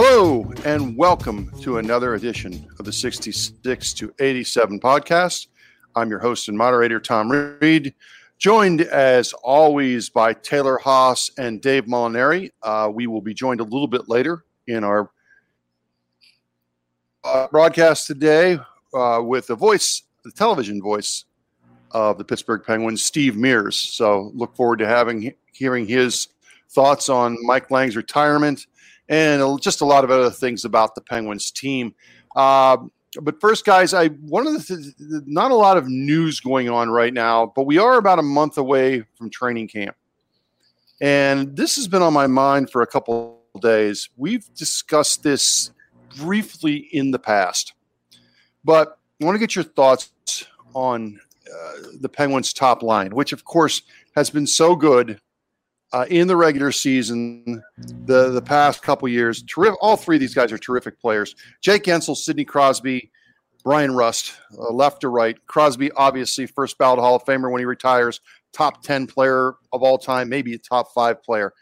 Hello, and welcome to another edition of the 66 to 87 podcast. I'm your host and moderator, Tom Reed, joined as always by Taylor Haas and Dave Molinari. Uh, we will be joined a little bit later in our uh, broadcast today uh, with the voice, the television voice of the Pittsburgh Penguins, Steve Mears. So look forward to having hearing his thoughts on Mike Lange's retirement and just a lot of other things about the Penguins team. Uh, but first, guys, I one of the th- not a lot of news going on right now, but we are about a month away from training camp, and this has been on my mind for a couple days. We've discussed this briefly in the past, but I want to get your thoughts on uh, the Penguins' top line, which, of course, has been so good uh, in the regular season the the past couple years. Terrific. All three of these guys are terrific players. Jake Guentzel, Sidney Crosby, Bryan Rust, uh, left to right. Crosby, obviously, first ballot Hall of Famer when he retires, top ten player of all time, maybe a top five player.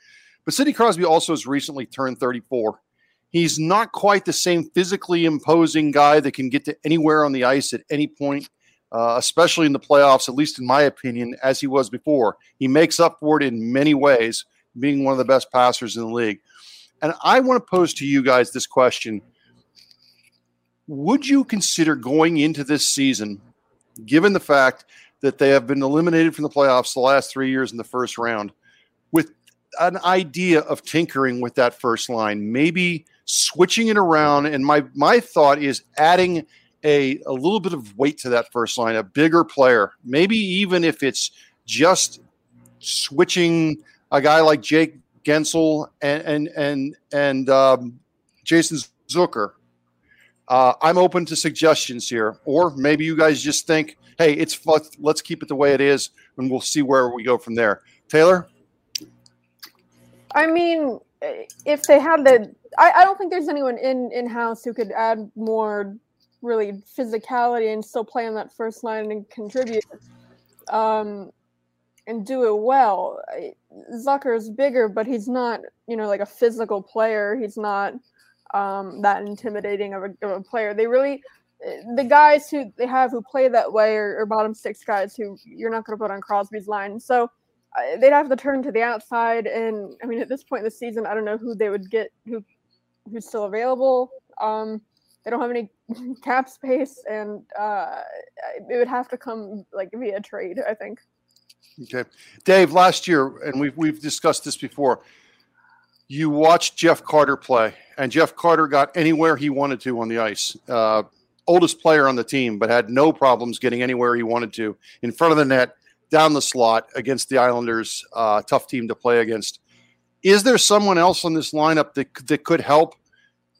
But Sidney Crosby also has recently turned 34. He's not quite the same physically imposing guy that can get to anywhere on the ice at any point uh, especially in the playoffs, at least in my opinion, as he was before. He makes up for it in many ways, being one of the best passers in the league. And I want to pose to you guys this question Would you consider going into this season, given the fact that they have been eliminated from the playoffs the last three years in the first round, with an idea of tinkering with that first line, maybe switching it around? And my, my thought is adding a, a little bit of weight to that first line, a bigger player. Maybe even if it's just switching a guy like Jake Guentzel and and and, and um, Jason Zucker. Uh, I'm open to suggestions here, or maybe you guys just think, "Hey, it's let's keep it the way it is, and we'll see where we go from there." Taylor, I mean, if they had the, I, I don't think there's anyone in in house who could add more really physicality and still play on that first line and contribute um, and do it well. Zucker is bigger, but he's not, you know, like a physical player. He's not um, that intimidating of a, of a, player. They really, the guys who they have who play that way are, are bottom six guys who you're not going to put on Crosby's line. So uh, they'd have to turn to the outside. And I mean, at this point in the season, I don't know who they would get who who's still available. Um, they don't have any cap space, and uh, it would have to come like via trade. I think. Okay, Dave. Last year, and we've we've discussed this before. You watched Jeff Carter play, and Jeff Carter got anywhere he wanted to on the ice. Uh, oldest player on the team, but had no problems getting anywhere he wanted to in front of the net, down the slot against the Islanders. Uh, tough team to play against. Is there someone else on this lineup that that could help?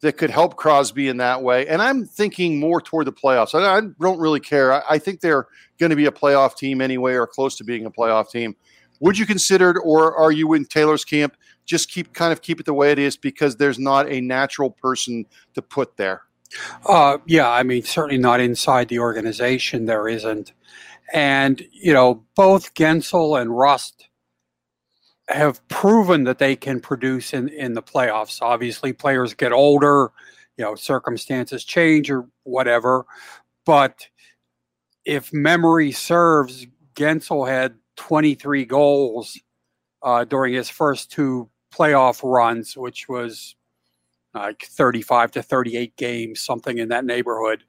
That could help Crosby in that way. And I'm thinking more toward the playoffs. I, I don't really care. I, I think they're going to be a playoff team anyway, or close to being a playoff team. Would you consider or are you in Taylor's camp? Just keep kind of keep it the way it is because there's not a natural person to put there. Uh, yeah, I mean, certainly not inside the organization. There isn't, and you know, both Guentzel and Rust have proven that they can produce in, in the playoffs. Obviously, players get older, you know, circumstances change or whatever. But if memory serves, Guentzel had 23 goals uh, during his first two playoff runs, which was like 35 to 38 games, something in that neighborhood.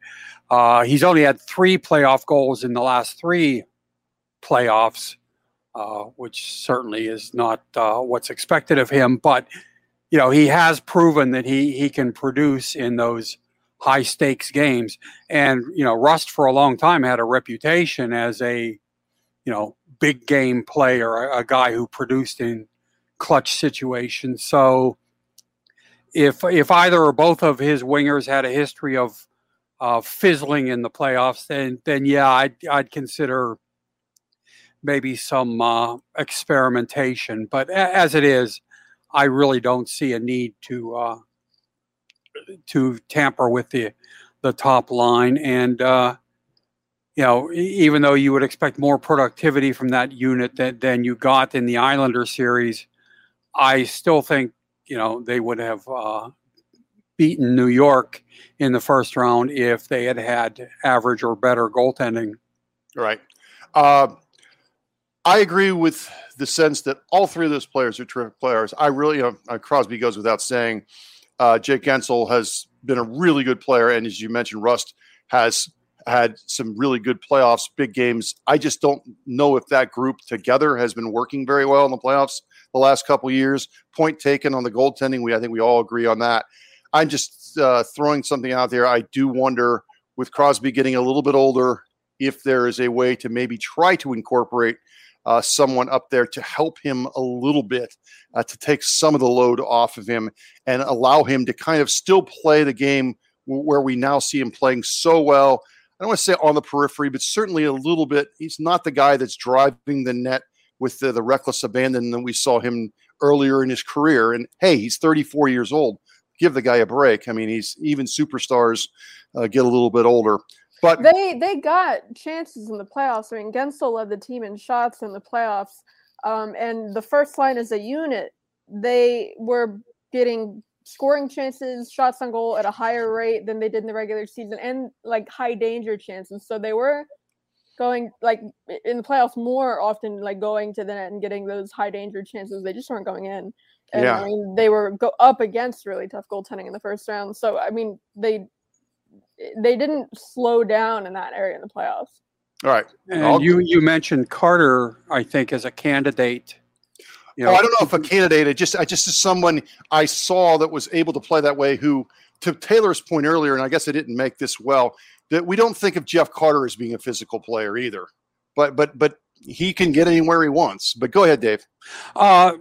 Uh, he's only had three playoff goals in the last three playoffs uh, which certainly is not uh, what's expected of him. But you know, he has proven that he he can produce in those high stakes games. And you know, Rust for a long time had a reputation as a you know big game player, a, a guy who produced in clutch situations. So if if either or both of his wingers had a history of uh, fizzling in the playoffs, then then yeah, I'd I'd consider maybe some uh, experimentation. But as it is, I really don't see a need to uh, to tamper with the the top line. And uh, you know, even though you would expect more productivity from that unit than, than you got in the Islander series, I still think you know they would have uh, beaten New York in the first round if they had had average or better goaltending. Right. Uh, I agree with the sense that all three of those players are terrific players. I really, uh, Crosby goes without saying. Uh, Jake Guentzel has been a really good player, and as you mentioned, Rust has had some really good playoffs, big games. I just don't know if that group together has been working very well in the playoffs the last couple years. Point taken on the goaltending, we I think we all agree on that. I'm just uh, throwing something out there. I do wonder with Crosby getting a little bit older if there is a way to maybe try to incorporate uh, someone up there to help him a little bit, uh, to take some of the load off of him and allow him to kind of still play the game where we now see him playing so well. I don't want to say on the periphery, but certainly a little bit. He's not the guy that's driving the net with the, the reckless abandon that we saw him earlier in his career. And hey, he's 34 years old. Give the guy a break. I mean, he's even superstars uh, get a little bit older. But They they got chances in the playoffs. I mean, Guentzel led the team in shots in the playoffs, um, and the first line as a unit, they were getting scoring chances, shots on goal at a higher rate than they did in the regular season, and like high danger chances. So they were going like in the playoffs more often, like going to the net and getting those high danger chances. They just weren't going in. And Yeah. I mean, they were go up against really tough goaltending in the first round. So I mean, they they didn't slow down in that area in the playoffs. all right. And I'll- you you mentioned Carter, I think, as a candidate. You oh, I don't know if a candidate. I just, I just as someone I saw that was able to play that way. Who, to Taylor's point earlier, and I guess I didn't make this well. That we don't think of Jeff Carter as being a physical player either, but but but he can get anywhere he wants. But go ahead, Dave. Uh,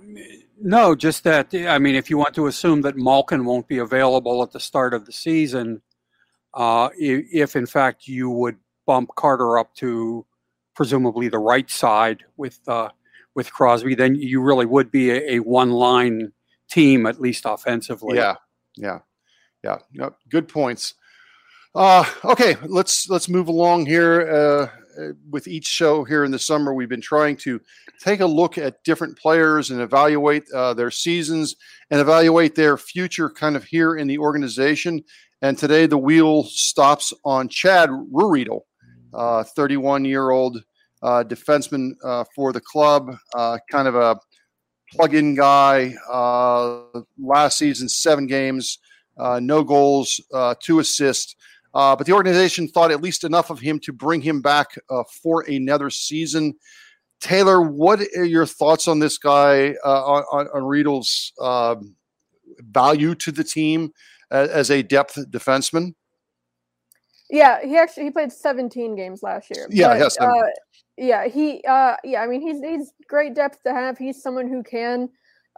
no, just that. I mean, if you want to assume that Malkin won't be available at the start of the season, uh, if, if in fact you would bump Carter up to presumably the right side with uh, with Crosby, then you really would be a, a one line team at least offensively. Yeah, yeah, yeah. Good points. Uh, okay, let's let's move along here. Uh, with each show here in the summer, we've been trying to take a look at different players and evaluate uh, their seasons and evaluate their future, kind of here in the organization. And today, the wheel stops on Chad Ruhwedel, 31 year old uh, defenseman uh, for the club, uh, kind of a plug-in guy. Uh, last season, seven games, uh, no goals, uh, two assists. But the organization thought at least enough of him to bring him back for another season. Taylor, what are your thoughts on this guy, on, on Ruhwedel's value to the team as, as a depth defenseman? Yeah, he actually he played 17 games last year. Yeah, but, yeah, 17. uh, yeah, he uh yeah, I mean he's he's great depth to have. He's someone who can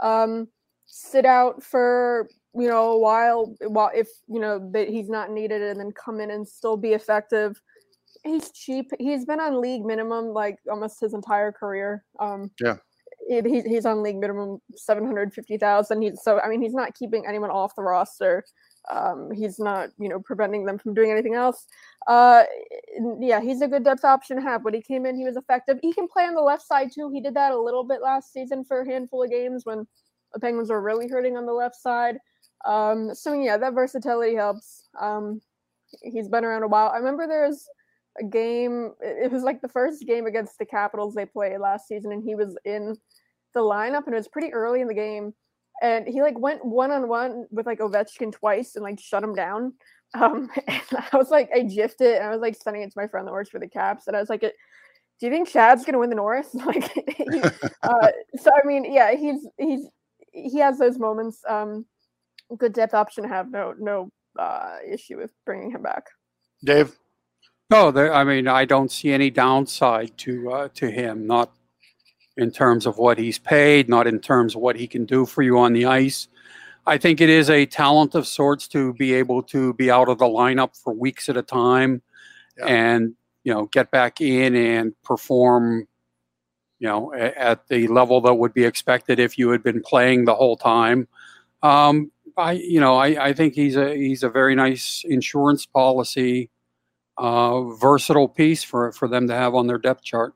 um sit out for you know a while while if you know that he's not needed and then come in and still be effective. He's cheap. He's been on league minimum like almost his entire career. Um Yeah. It- he's on league minimum 750,000. He's so I mean he's not keeping anyone off the roster. Um, he's not, you know, preventing them from doing anything else. Uh, yeah, he's a good depth option to have. When he came in, he was effective. He can play on the left side too. He did that a little bit last season for a handful of games when the Penguins were really hurting on the left side. Um, so yeah, that versatility helps. Um, he's been around a while. I remember there's a game. It was like the first game against the Capitals they played last season, and he was in the lineup, and it was pretty early in the game and he like went one on one with like Ovechkin twice and like shut him down. Um, and I was like, I gifted it, and I was like sending it to my friend that works for the Caps, and I was like, "Do you think Chad's gonna win the Norris?" Like, he, uh, so I mean, yeah, he's he's he has those moments. Um, good depth option to have no no uh, issue with bringing him back. Dave? No, there, I mean, I don't see any downside to uh, to him. Not in terms of what he's paid, not in terms of what he can do for you on the ice. I think it is a talent of sorts to be able to be out of the lineup for weeks at a time Yeah. and you know get back in and perform you know at the level that would be expected if you had been playing the whole time um, I you know I, I think he's a he's a very nice insurance policy uh, versatile piece for for them to have on their depth chart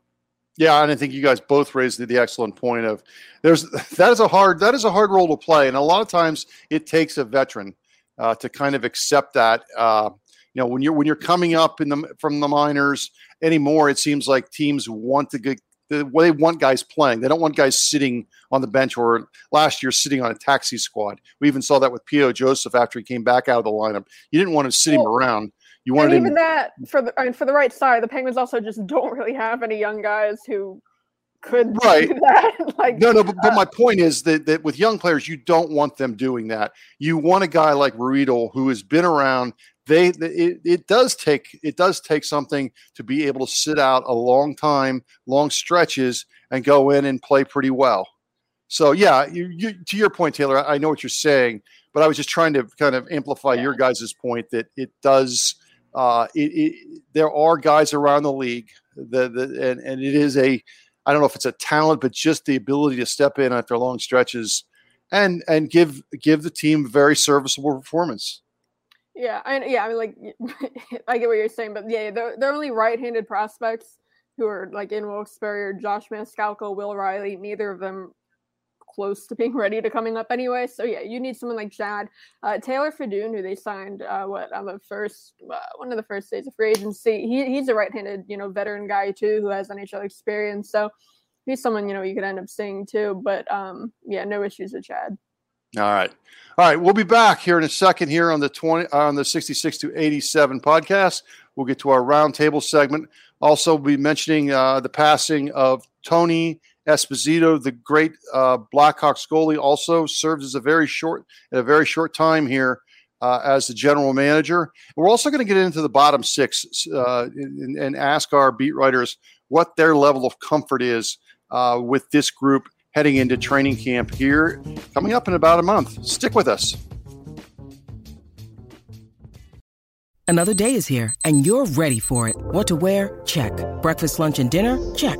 Yeah, and I think you guys both raised the, the excellent point of there's that is a hard that is a hard role to play, and a lot of times it takes a veteran uh, to kind of accept that. Uh, you know, when you're when you're coming up in the from the minors anymore, it seems like teams want to get they want guys playing. They don't want guys sitting on the bench or last year sitting on a taxi squad. We even saw that with P.O. Joseph after he came back out of the lineup. You didn't want to sit him around. You And even that for the I mean, for the right side, the Penguins also just don't really have any young guys who could Right. do that. like No, no, but, but uh, my point is that, that with young players, you don't want them doing that. You want a guy like Ruhwedel who has been around. They it, it does take it does take something to be able to sit out a long time, long stretches, and go in and play pretty well. So yeah, you, you to your point, Taylor. I, I know what you're saying, but I was just trying to kind of amplify your guys' point that it does. Uh, it, it, there are guys around the league, the, the and, and it is a I don't know if it's a talent, but just the ability to step in after long stretches and and give give the team very serviceable performance. Yeah, I yeah, I mean like I get what you're saying, but yeah, they're they're only right-handed prospects who are like in Wilkes-Barre Josh Maniscalco, Will Reilly. Neither of them close to being ready to coming up anyway. So yeah, you need someone like Chad uh, Taylor Fedun, who they signed uh, what on the first uh, one of the first days of free agency. He he's a right-handed you know veteran guy too who has NHL experience. So he's someone you know you could end up seeing too. But um yeah, no issues with Chad. All right. All right, we'll be back here in a second here on the 20 on the 66 to 87 podcast. We'll get to our roundtable segment. Also, we'll be mentioning uh, the passing of Tony Esposito, the great uh, Blackhawks goalie, also served as a very short at a very short time here uh, as the general manager. We're also going to get into the bottom six uh, and, and ask our beat writers what their level of comfort is uh, with this group heading into training camp here coming up in about a month. Stick with us. Another day is here, and you're ready for it. What to wear? Check. Breakfast, lunch, and dinner? Check.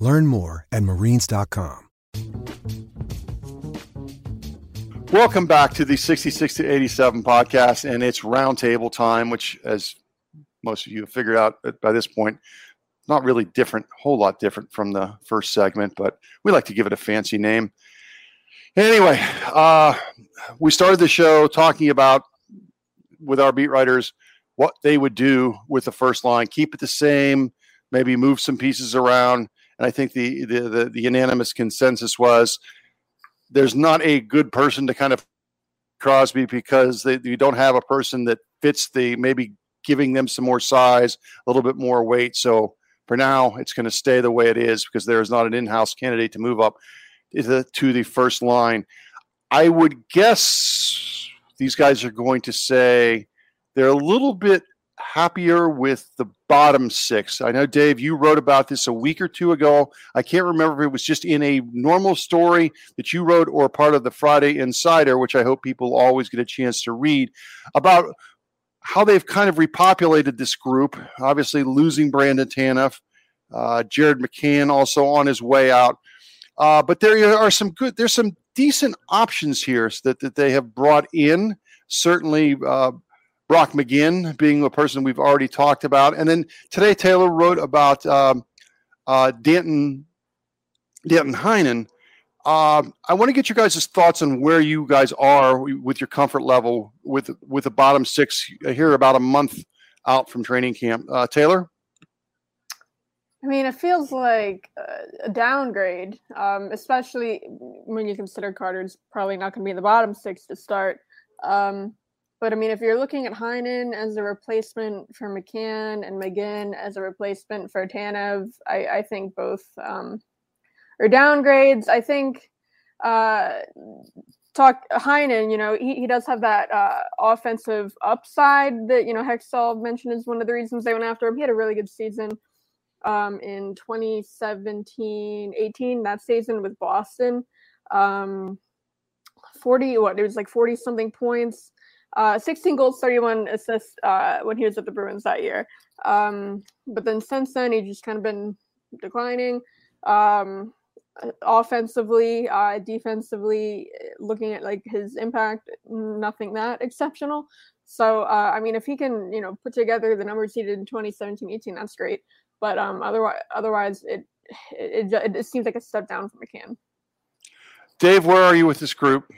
Learn more at marines.com. Welcome back to the 66 to 87 podcast, and it's roundtable time, which, as most of you have figured out by this point, not really different, whole lot different from the first segment, but we like to give it a fancy name. Anyway, uh, we started the show talking about with our beat writers what they would do with the first line, keep it the same, maybe move some pieces around. And I think the the the, the unanimous consensus was there's not a good person to kind of Crosby because they, you don't have a person that fits the maybe giving them some more size, a little bit more weight. So for now, it's going to stay the way it is because there is not an in-house candidate to move up to the, to the first line. I would guess these guys are going to say they're a little bit happier with the bottom six. I know, Dave, you wrote about this a week or two ago. I can't remember if it was just in a normal story that you wrote or part of the Friday Insider, which I hope people always get a chance to read about how they've kind of repopulated this group. Obviously, losing Brandon Tanev, uh, Jared McCann also on his way out. Uh, but there are some good, there's some decent options here that, that they have brought in. Certainly, uh, Brock McGinn being a person we've already talked about. And then today, Taylor wrote about um, uh, Danton, Danton Heinen. Uh, I want to get your guys' thoughts on where you guys are with your comfort level with with the bottom six here about a month out from training camp. Uh, Taylor? I mean, it feels like a downgrade, um, especially when you consider Carter's probably not going to be in the bottom six to start. Um, but I mean, if you're looking at Heinen as a replacement for McCann and McGinn as a replacement for Tanev, I, I think both um, are downgrades. I think uh, talk Heinen, you know, he, he does have that uh, offensive upside that, you know, Hextall mentioned is one of the reasons they went after him. He had a really good season um, in 2017 18, that season with Boston. Um, 40, what, it was like 40 something points. Uh, 16 goals, 31 assists uh, when he was at the Bruins that year. Um, but then since then, he's just kind of been declining. Um, offensively, uh, defensively, looking at like his impact, nothing that exceptional. So, uh, I mean, if he can, you know, put together the numbers he did in 2017, 18, that's great. But um, otherwise, otherwise, it, it it, it seems like a step down from McCann. Dave, where are you with this group?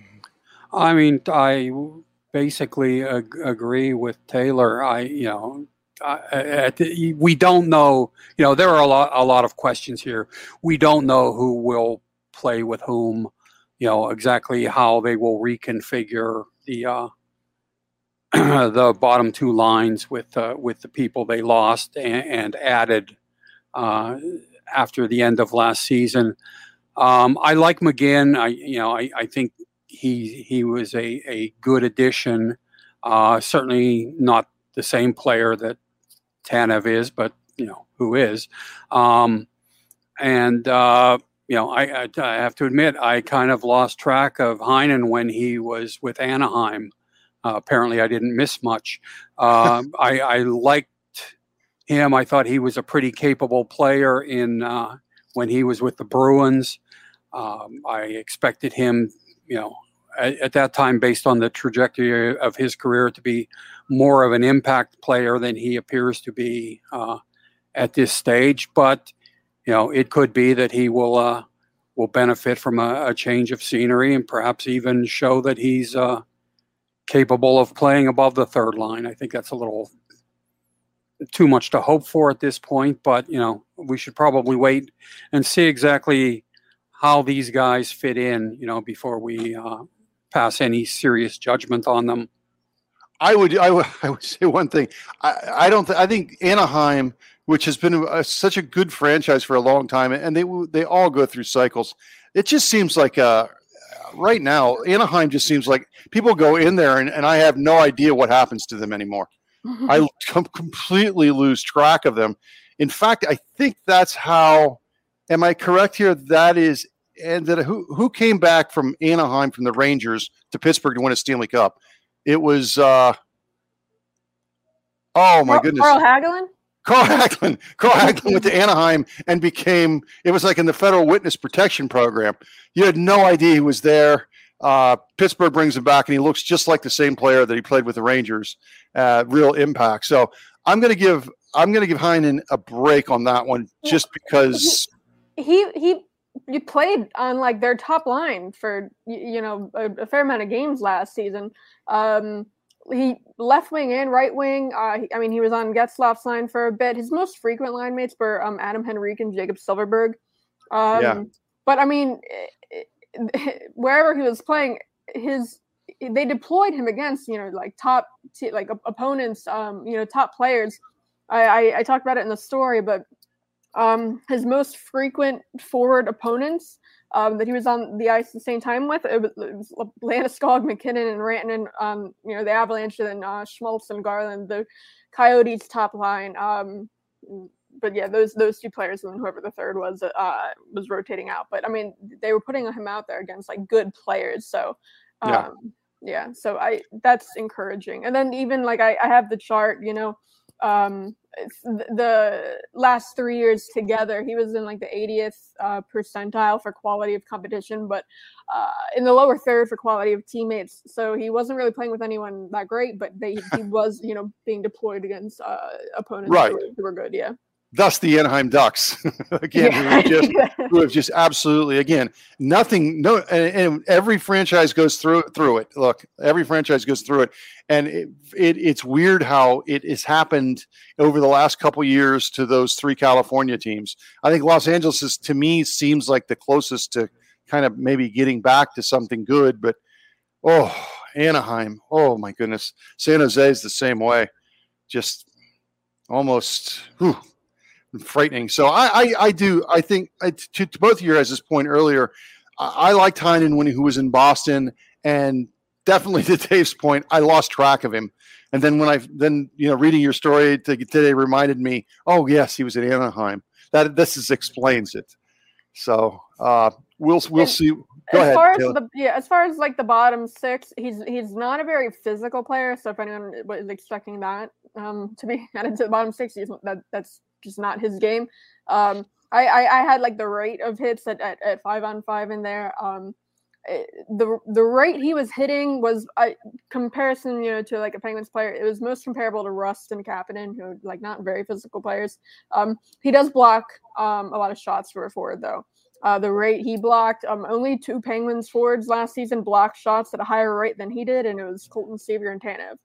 I mean, I basically ag- agree with Taylor. I, you know, the, we don't know. You know, there are a lot, a lot of questions here. We don't know who will play with whom. You know exactly how they will reconfigure the uh, the bottom two lines with uh, with the people they lost and, and added uh, after the end of last season. Um, I like McGinn. I you know I, I think he he was a, a good addition. Uh, certainly not the same player that Tanev is, but you know who is. Um, and uh, you know, I, I, I, have to admit, I kind of lost track of Heinen when he was with Anaheim. Uh, apparently, I didn't miss much. Uh, I, I, liked him. I thought he was a pretty capable player in uh, when he was with the Bruins. Um, I expected him you know, at, at, that time, based on the trajectory of his career, to be more of an impact player than he appears to be uh, at this stage. But you know, it could be that he will uh, will benefit from a, a, change of scenery and perhaps even show that he's uh, capable of playing above the third line. I think that's a little too much to hope for at this point, but you know, we should probably wait and see exactly how these guys fit in, you know, before we uh, pass any serious judgment on them. I would, I would, I would say one thing. I, I don't. Th- I think Anaheim, which has been a, such a good franchise for a long time, and they they all go through cycles. It just seems like uh, right now, Anaheim just seems like people go in there, and, and I have no idea what happens to them anymore. I com- completely lose track of them. In fact, I think that's how. Am I correct here? That is and that who who came back from Anaheim from the Rangers to Pittsburgh to win a Stanley Cup? It was uh oh my Carl, goodness, Carl Hagelin. Carl Hagelin. Carl Hagelin went to Anaheim and became it was like in the Federal Witness Protection Program. You had no idea he was there. Uh, Pittsburgh brings him back, and he looks just like the same player that he played with the Rangers. Uh, real impact. So I'm going to give I'm going to give Heinen a break on that one, just because he he you played on like their top line for you know a, a fair amount of games last season. Um, he left wing and right wing. Uh, he, I mean, he was on Getzlaf's line for a bit. His most frequent line mates were um, Adam Henrique and Jakob Silfverberg. Um, yeah. But I mean, wherever he was playing, his they deployed him against you know like top t- like opponents, um, you know top players. I, I, I talked about it in the story, but um, his most frequent forward opponents um, that he was on the ice at the same time with. It was, it was Landeskog, MacKinnon, and Rantanen on you know the Avalanche, and uh, Schmaltz and Garland, the Coyotes top line. Um, but yeah, those those two players and whoever the third was uh, was rotating out. But I mean, they were putting him out there against like good players. So um, yeah. yeah, so I that's encouraging. And then even like I, I have the chart, you know, um, the last three years together, he was in like the 80th uh, percentile for quality of competition, but uh, in the lower third for quality of teammates. So he wasn't really playing with anyone that great, but they, he was, you know, being deployed against uh, opponents right. who, were, who were good. Yeah thus the Anaheim Ducks again, yeah. who, just, who, have just absolutely again nothing. No, and, and, every franchise goes through through it. Look, every franchise goes through it, and it, it it's weird how it has happened over the last couple years to those three California teams. I think Los Angeles is to me seems like the closest to kind of maybe getting back to something good, but oh, Anaheim, oh my goodness, San Jose is the same way, just almost. Whew, frightening. So I, I, I do. I think I, to, to, both of your guys' point earlier, I, I liked Heinen when he was in Boston, and definitely to Dave's point, I lost track of him. And then when I then you know reading your story today reminded me, oh yes, he was in Anaheim. That this is explains it. So uh, we'll we'll see. Go as ahead, far as the yeah, as far as like the bottom six, he's he's not a very physical player. So if anyone was expecting that um, to be added to the bottom six, he's, that that's just not his game. Um, I, I, I had like the rate of hits at, at, at five on five in there. Um, it, eh, the the rate he was hitting was a comparison, you know, to like a Penguins player. It was most comparable to Rust and Kapanen, who like not very physical players. Um, he does block um, a lot of shots for a forward, though. Uh, the rate he blocked, um, only two Penguins forwards last season blocked shots at a higher rate than he did, and it was Colton Sceviour and Tanev.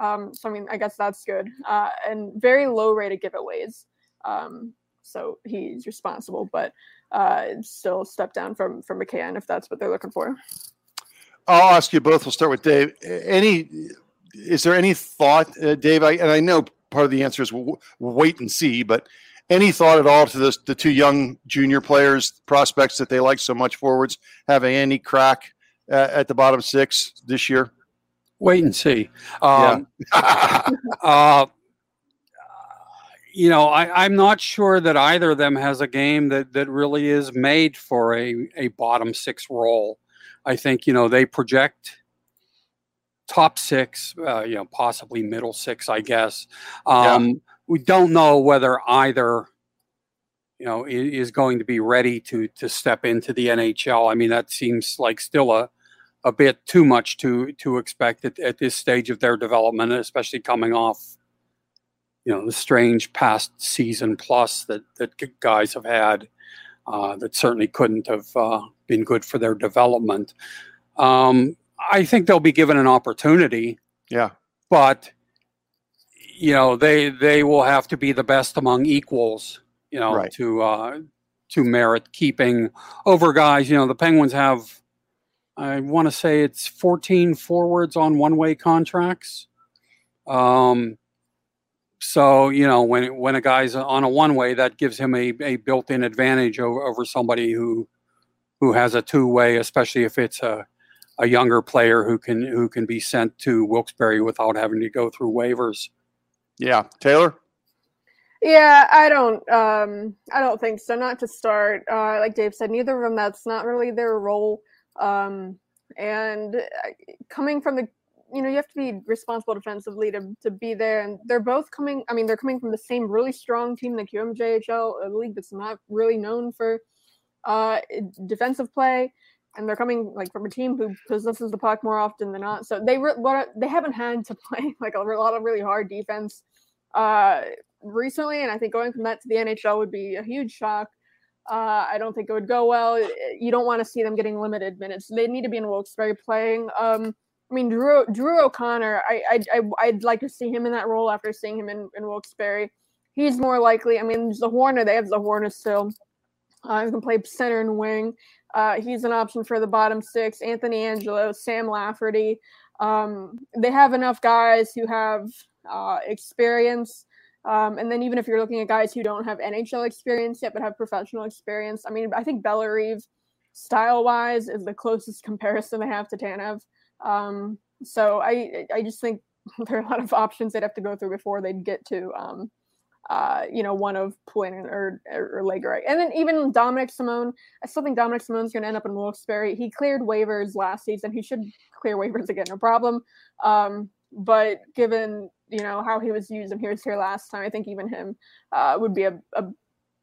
Um, so I mean, I guess that's good. Uh, and very low rate of giveaways. Um, so he's responsible, but uh, still step down from from McCann if that's what they're looking for. I'll ask you both. We'll start with Dave. Any is there any thought, uh, Dave? I, and I know part of the answer is we'll, we'll wait and see, but any thought at all to this, the two young junior players prospects that they like so much forwards having any crack uh, at the bottom six this year? Wait and see. Um, yeah. uh, you know, I, am not sure that either of them has a game that, that really is made for a, a bottom six role. I think, you know, they project top six, uh, you know, possibly middle six, I guess. Um, yeah. We don't know whether either, you know, is going to be ready to to step into the NHL. I mean, that seems like still a a bit too much to to expect at, at this stage of their development, especially coming off you know the strange past season plus that that guys have had uh, that certainly couldn't have uh, been good for their development. Um, I think they'll be given an opportunity. Yeah, but you know they they will have to be the best among equals. You know right. to uh, to merit keeping over guys. You know the Penguins have. I want to say it's 14 forwards on one-way contracts. Um, so you know when when a guy's on a one way, that gives him a, a built-in advantage over, over somebody who who has a two way, especially if it's a a younger player who can who can be sent to Wilkes-Barre without having to go through waivers. Yeah, Taylor. Yeah, I don't. Um, I don't think so. Not to start. Uh, like Dave said, neither of them. That's not really their role. Um, and uh, coming from the you know you have to be responsible defensively to, to be there and they're both coming i mean they're coming from the same really strong team the qmjhl a league that's not really known for uh defensive play and they're coming like from a team who possesses the puck more often than not so they re- what they haven't had to play like a lot of really hard defense uh recently and i think going from that to the nhl would be a huge shock uh, I don't think it would go well. You don't want to see them getting limited minutes. They need to be in Wilkes-Barre playing. Um, I mean, Drew Drew O'Connor. I I I would like to see him in that role after seeing him in in Wilkes-Barre. He's more likely. I mean, Zohorna. They have Zohorna still. Uh, he can play center and wing. Uh, he's an option for the bottom six. Anthony Angelo, Sam Lafferty. Um, they have enough guys who have uh, experience. Um, and then even if you're looking at guys who don't have NHL experience yet but have professional experience, I mean, I think Bellerive style wise is the closest comparison they have to Tanev. Um, so I I just think there are a lot of options they'd have to go through before they'd get to um, uh, you know, one of Poulin or, or, or Legare. And then even Dominik Simon, I still think Dominik Simon's going to end up in Wilkes-Barre. He cleared waivers last season. He should clear waivers again, no problem. Um, but given, you know, how he was used and he was here last time, I think even him uh, would be a, a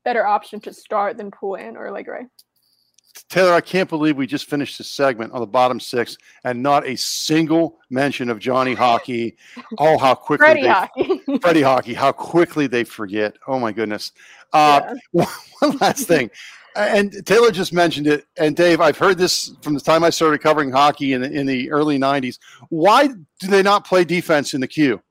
better option to start than Poulin or Legare. Taylor, I can't believe we just finished this segment on the bottom six and not a single mention of Johnny Hockey. Oh, how quickly Freddie they, Hockey. Freddie Hockey, how quickly they forget. Oh my goodness. Uh, One last thing, and Taylor just mentioned it, and Dave, I've heard this from the time I started covering hockey in the, in the early '90s. Why do they not play defense in the queue?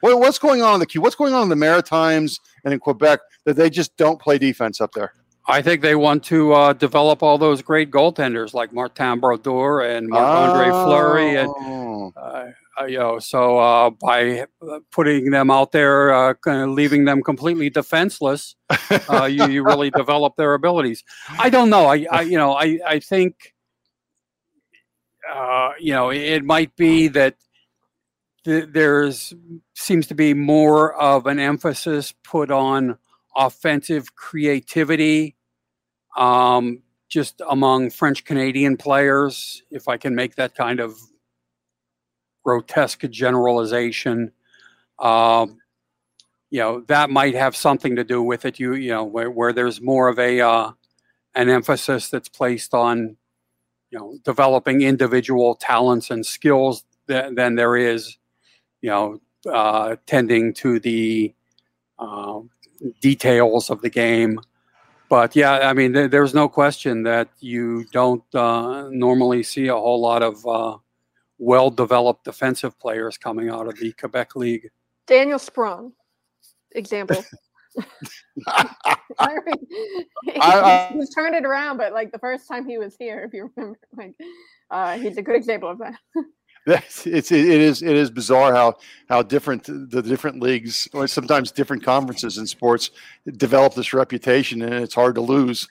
What, what's going on in the queue? What's going on in the Maritimes and in Quebec that they just don't play defense up there? I think they want to uh, develop all those great goaltenders like Martin Brodeur and Marc Andre Fleury, and Oh. uh, you know, so uh, by putting them out there, uh, kind of leaving them completely defenseless, uh, you, you really develop their abilities. I don't know. I, I you know, I, I think, uh, you know, it might be that th- there's seems to be more of an emphasis put on offensive creativity, um, just among French Canadian players, if I can make that kind of grotesque generalization. Um, you know that might have something to do with it. You you know where, where there's more of a uh, an emphasis that's placed on you know developing individual talents and skills th- than there is you know uh, tending to the uh, details of the game. But yeah, I mean, there, there's no question that you don't uh, normally see a whole lot of uh, well-developed defensive players coming out of the Quebec League. Daniel Sprong, example. I mean, he- I- he's turned it around, but like the first time he was here, if you remember, like uh, he's a good example of that. It's it is it is bizarre how how different the different leagues or sometimes different conferences in sports develop this reputation and it's hard to lose.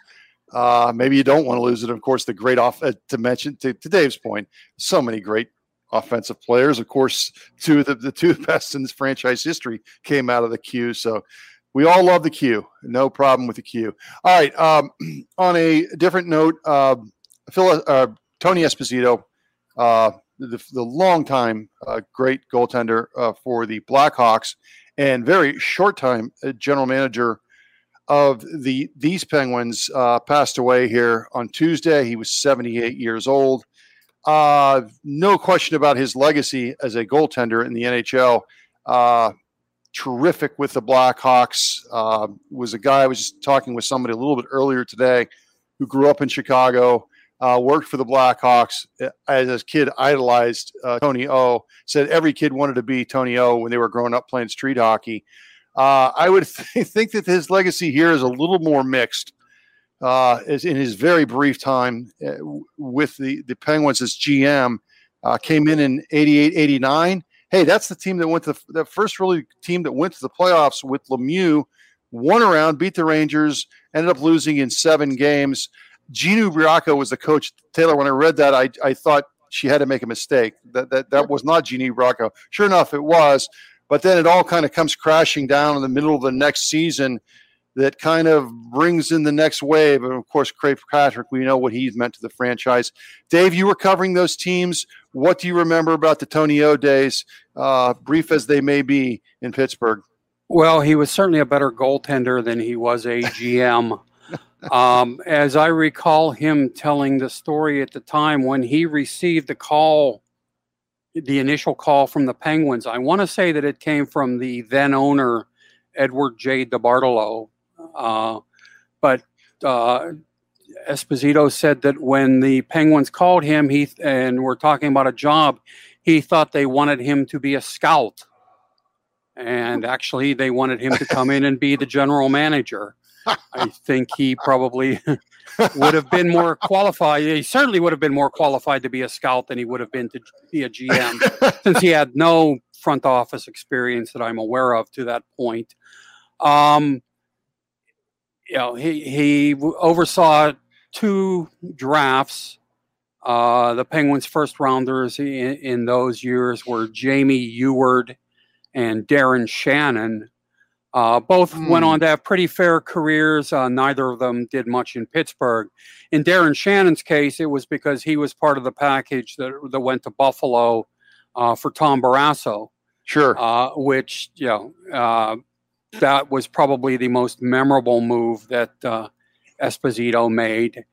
Uh, maybe you don't want to lose it. Of course, the great off uh, to mention to, to Dave's point, so many great offensive players. Of course, two of the, the two best in this franchise history came out of the queue. So we all love the queue. No problem with the queue. All right. Um, on a different note, uh, Phil, uh, Tony Esposito, uh, the, the longtime uh, great goaltender uh, for the Blackhawks and very short time uh, general manager of the these Penguins, uh, passed away here on Tuesday. He was 78 years old. Uh, no question about his legacy as a goaltender in the NHL. Uh, terrific with the Blackhawks. Uh, was a guy I was just talking with somebody a little bit earlier today who grew up in Chicago, uh, worked for the Blackhawks. Uh, As a kid, idolized uh, Tony O. Said every kid wanted to be Tony O when they were growing up playing street hockey. Uh, I would th- think that his legacy here is a little more mixed. Uh, is in his very brief time uh, with the, the Penguins as GM, came in in 88, 89. Hey, that's the team that went to the, the first really team that went to the playoffs with Lemieux, won around, beat the Rangers, ended up losing in seven games. Gene Ubriaco was the coach. Taylor, when I read that, I, I thought she had to make a mistake. That that, that was not Gene Ubriaco. Sure enough, it was. But then it all kind of comes crashing down in the middle of the next season. That kind of brings in the next wave. And of course, Craig Patrick, we know what he's meant to the franchise. Dave, you were covering those teams. What do you remember about the Tony O days, uh, brief as they may be in Pittsburgh? Well, he was certainly a better goaltender than he was a GM. Um, as I recall him telling the story at the time when he received the call, the initial call from the Penguins, I want to say that it came from the then owner, Edward J. DeBartolo. Uh, but uh, Esposito said that when the Penguins called him, he and were talking about a job, he thought they wanted him to be a scout and actually they wanted him to come in and be the general manager. I think he probably would have been more qualified. He certainly would have been more qualified to be a scout than he would have been to be a GM, since he had no front office experience that I'm aware of to that point. Um, you know, he he oversaw two drafts. Uh, the Penguins' first rounders in, in, those years were Jamie Heward and Darrin Shannon. Uh, both mm. went on to have pretty fair careers. Uh, neither of them did much in Pittsburgh. In Darrin Shannon's case, it was because he was part of the package that, that went to Buffalo uh, for Tom Barrasso. Sure. Uh, which, you know, uh, that was probably the most memorable move that uh, Esposito made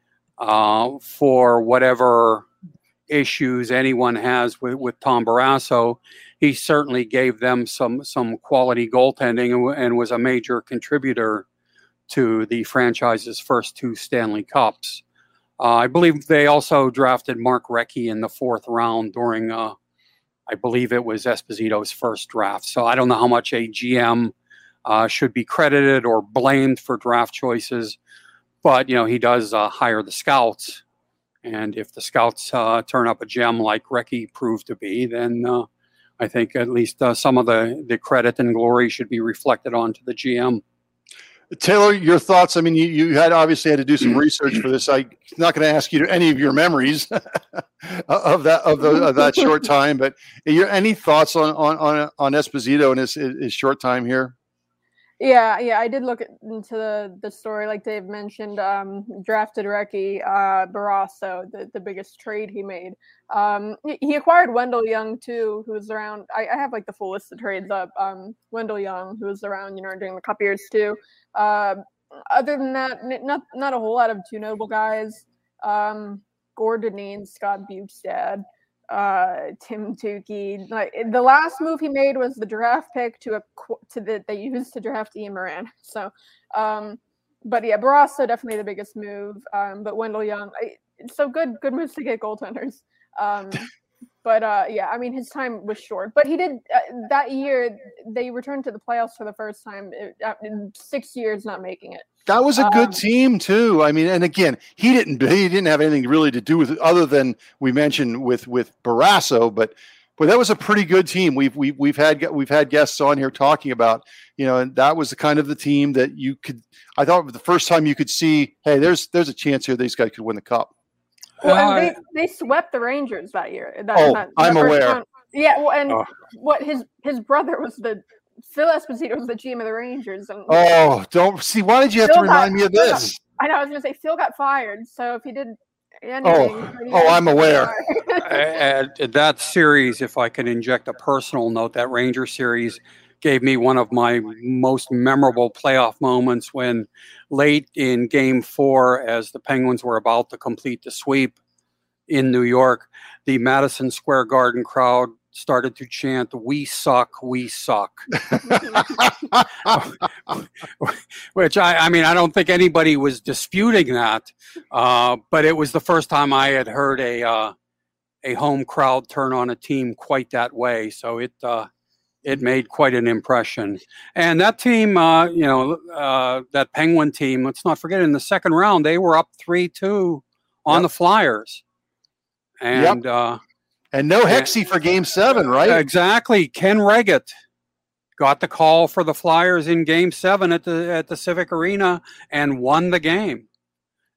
for whatever issues anyone has with, with Tom Barrasso he certainly gave them some some quality goaltending and, and was a major contributor to the franchise's first two Stanley Cups. Uh, I believe they also drafted Mark Recchi in the fourth round during, uh, I believe it was Esposito's first draft. So I don't know how much a GM uh, should be credited or blamed for draft choices, but you know he does uh, hire the scouts, and if the scouts uh, turn up a gem like Recchi proved to be, then uh, I think at least uh, some of the, the credit and glory should be reflected onto the GM. Taylor, your thoughts? I mean, you, you had obviously had to do some research for this. I'm not going to ask you any of your memories of that of, the, of, that short time, but your, any thoughts on on on, on Esposito and his, his short time here? Yeah, yeah, I did look into the, the story, like Dave mentioned. Um, drafted Recchi uh, Barrasso, the, the biggest trade he made. Um, he acquired Wendell Young too, who was around. I, I have like the full list of trades up. Um, Wendell Young, who was around, you know, during the Cup years too. Uh, other than that, not not a whole lot of two notable guys. Um, Gordon Scott Bjugstad uh, Tim Tookey. Like the last move he made was the draft pick to a to the they used to draft Ian Moran. So, um, but yeah, Barrasso definitely the biggest move. Um, but Wendell Young, I, so good good moves to get goaltenders. Um, but uh, yeah, I mean his time was short. But he did uh, that year. They returned to the playoffs for the first time uh, in six years, not making it. That was a good um, team too. I mean, and again, he didn't he didn't have anything really to do with it other than we mentioned with with Barrasso, but but that was a pretty good team. We've we've we've had we've had guests on here talking about you know, and that was the kind of the team that you could. I thought the first time you could see, hey, there's there's a chance here these guys could win the cup. Well, and uh, they, they swept the Rangers that year. That, oh, that, I'm aware. Time. Yeah, well, and oh. what his his brother was the Phil Esposito was the GM of the Rangers. And oh, don't see. Why did you have Phil to remind got, me of this? I know. I was going to say Phil got fired. So if he did anything, oh, oh, I'm aware. and that series, if I can inject a personal note, that Ranger series gave me one of my most memorable playoff moments when late in game four, as the Penguins were about to complete the sweep in New York, the Madison Square Garden crowd started to chant "We suck, we suck," which I, I mean, I don't think anybody was disputing that, uh, but it was the first time I had heard a uh, a home crowd turn on a team quite that way. So it uh, it made quite an impression. And that team, uh, you know, uh, that Penguin team. Let's not forget, in the second round, they were up three two on yep. the Flyers, and. Yep uh, and no Hexy for game seven, right? Exactly. Ken Wregget got the call for the Flyers in game seven at the at the Civic Arena and won the game.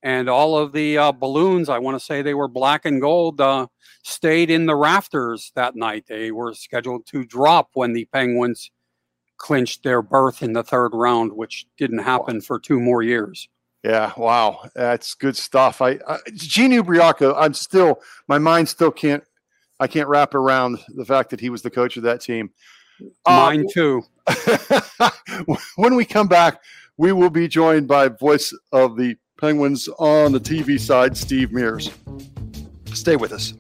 And all of the uh, balloons, I want to say they were black and gold, uh, stayed in the rafters that night. They were scheduled to drop when the Penguins clinched their berth in the third round, which didn't happen for two more years. Yeah, wow, that's good stuff. I, I Gene Ubriaco, I'm still, my mind still can't I can't wrap around the fact that he was the coach of that team. Mine uh, too. when we come back, we will be joined by voice of the Penguins on the TV side, Steve Mears. Stay with us.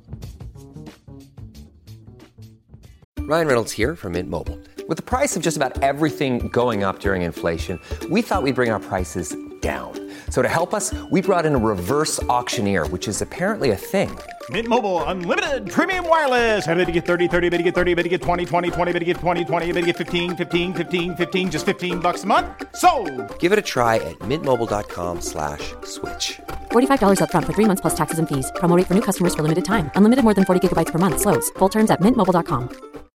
Ryan Reynolds here from Mint Mobile. With the price of just about everything going up during inflation, we thought we'd bring our prices down. So to help us, we brought in a reverse auctioneer, which is apparently a thing. Mint Mobile unlimited premium wireless. Ready to get 30, 30, bit to get 30, bit to get 20, 20, 20, bit to get 20, 20, bit to get 15, 15, 15, 15 just 15 bucks a month. So, Give it a try at mintmobile.com/switch. slash $45 up front for 3 months plus taxes and fees. Promo rate for new customers for limited time. Unlimited more than 40 gigabytes per month slows. Full terms at mintmobile.com.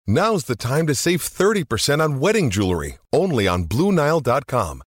Now's the time to save 30% on wedding jewelry, only on bluenile.com.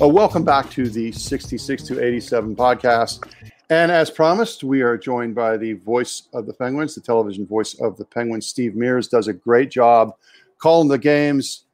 Uh, welcome back to the 66 to 87 podcast. And as promised, we are joined by the voice of the Penguins, the television voice of the Penguins, Steve Mears, does a great job calling the games.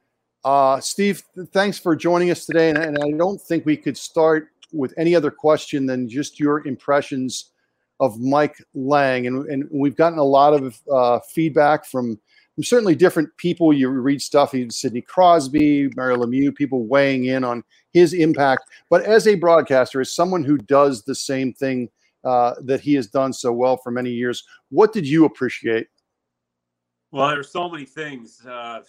Uh, Steve, thanks for joining us today. And, and I don't think we could start with any other question than just your impressions of Mike Lange. And, and we've gotten a lot of uh, feedback from, certainly different people. You read stuff, even Sidney Crosby, Mario Lemieux, people weighing in on his impact. But as a broadcaster, as someone who does the same thing uh, that he has done so well for many years, what did you appreciate? Well, there's so many things. Uh,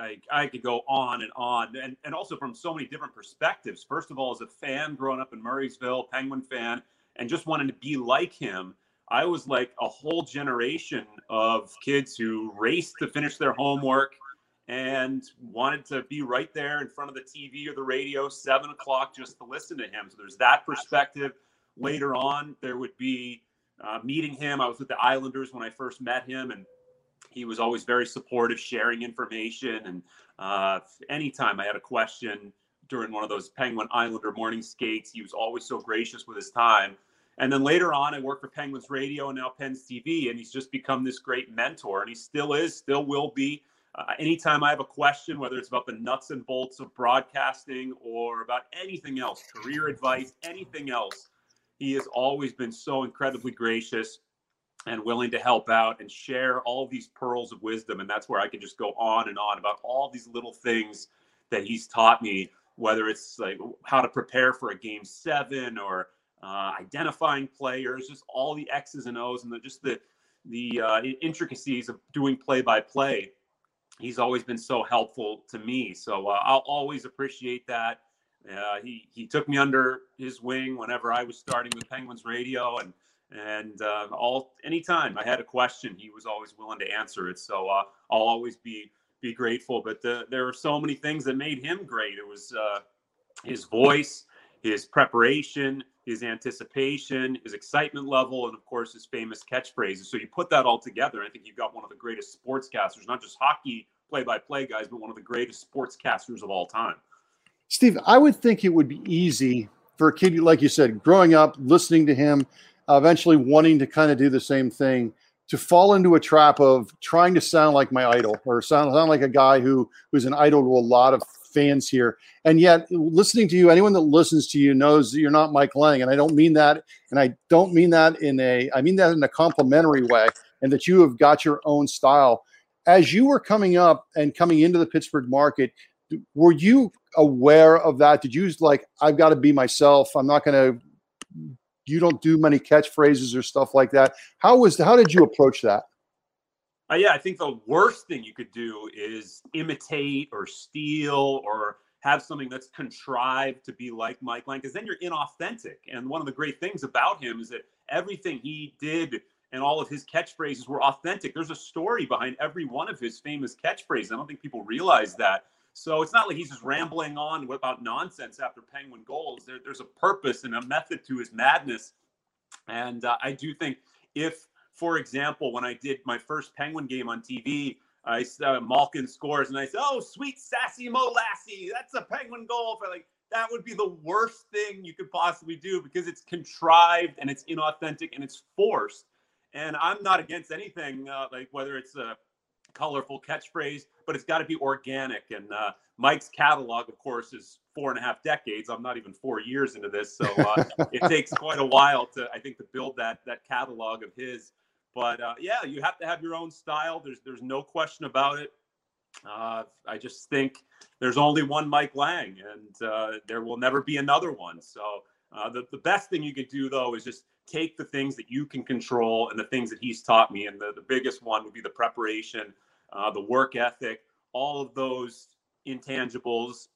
I, I could go on and on, and, and also from so many different perspectives. First of all, as a fan growing up in Murrysville, Penguin fan, and just wanting to be like him. I was like a whole generation of kids who raced to finish their homework and wanted to be right there in front of the TV or the radio, seven o'clock, just to listen to him. So there's that perspective. Later on, there would be uh, meeting him. I was with the Islanders when I first met him, and he was always very supportive, sharing information. And uh, anytime I had a question during one of those Penguin Islander morning skates, he was always so gracious with his time. And then later on, I worked for Penguins Radio and now Pens TV, and he's just become this great mentor. And he still is, still will be. Uh, anytime I have a question, whether it's about the nuts and bolts of broadcasting or about anything else, career advice, anything else, he has always been so incredibly gracious and willing to help out and share all these pearls of wisdom. And that's where I could just go on and on about all these little things that he's taught me, whether it's like how to prepare for a game seven or uh, identifying players, just all the X's and O's, and the, just the the uh, intricacies of doing play by play. He's always been so helpful to me, so uh, I'll always appreciate that. Uh, he he took me under his wing whenever I was starting with Penguins Radio, and and uh, all anytime I had a question, he was always willing to answer it. So I'll always be be grateful. But the, there are so many things that made him great. It was his voice, his preparation, his anticipation, his excitement level, and of course his famous catchphrases. So you put that all together, I think you've got one of the greatest sportscasters, not just hockey play-by-play guys, but one of the greatest sportscasters of all time. Steve, I would think it would be easy for a kid, like you said, growing up, listening to him, eventually wanting to kind of do the same thing, to fall into a trap of trying to sound like my idol or sound, sound like a guy who who's an idol to a lot of fans here. And yet, listening to you, anyone that listens to you knows that you're not Mike Lange. And I don't mean that. And I don't mean that in a, I mean that in a complimentary way, and that you have got your own style. As you were coming up and coming into the Pittsburgh market, were you aware of that? Did you use like, I've got to be myself? I'm not going to, you don't do many catchphrases or stuff like that. How was, how did you approach that? Uh, yeah, I think the worst thing you could do is imitate or steal or have something that's contrived to be like Mike Lange, because then you're inauthentic. And one of the great things about him is that everything he did and all of his catchphrases were authentic. There's a story behind every one of his famous catchphrases. I don't think people realize that. So it's not like he's just rambling on about nonsense after Penguin goals. There, there's a purpose and a method to his madness. And uh, I do think if for example, when I did my first Penguin game on TV, I saw Malkin scores, and I said, "Oh, sweet sassy Mo Lassie, that's a Penguin goal." For like that would be the worst thing you could possibly do because it's contrived and it's inauthentic and it's forced. And I'm not against anything uh, like whether it's a colorful catchphrase, but it's got to be organic. And uh, Mike's catalog, of course, is four and a half decades. I'm not even four years into this, so uh, it takes quite a while to, I think, to build that that catalog of his. But uh, yeah, you have to have your own style. There's there's no question about it. Uh, I just think there's only one Mike Lange, and uh, there will never be another one. So uh, the the best thing you could do though is just take the things that you can control and the things that he's taught me. And the, the biggest one would be the preparation, uh, the work ethic, all of those intangibles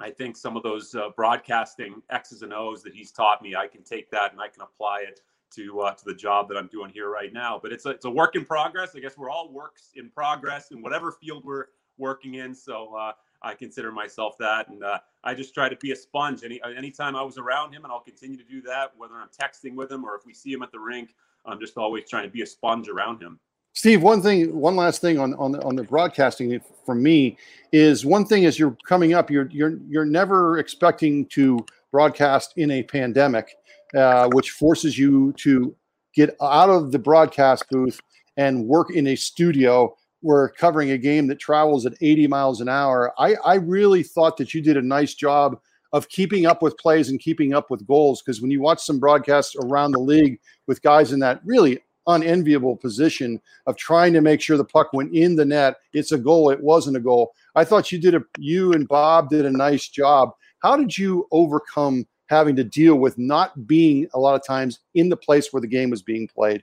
I think some of those uh, broadcasting X's and O's that he's taught me, I can take that and I can apply it to uh, to the job that I'm doing here right now. But it's a, it's a work in progress. I guess we're all works in progress in whatever field we're working in. So uh, I consider myself that, and uh, I just try to be a sponge. Any anytime I was around him, and I'll continue to do that, whether I'm texting with him or if we see him at the rink. I'm just always trying to be a sponge around him. Steve, one thing, one last thing on on the, on the broadcasting for me is one thing as you're coming up, you're you're you're never expecting to broadcast in a pandemic, uh, which forces you to get out of the broadcast booth and work in a studio where covering a game that travels at 80 miles an hour. I, I really thought that you did a nice job of keeping up with plays and keeping up with goals because when you watch some broadcasts around the league with guys in that really unenviable position of trying to make sure the puck went in the net. It's a goal. It wasn't a goal. I thought you did a you and Bob did a nice job. How did you overcome having to deal with not being a lot of times in the place where the game was being played?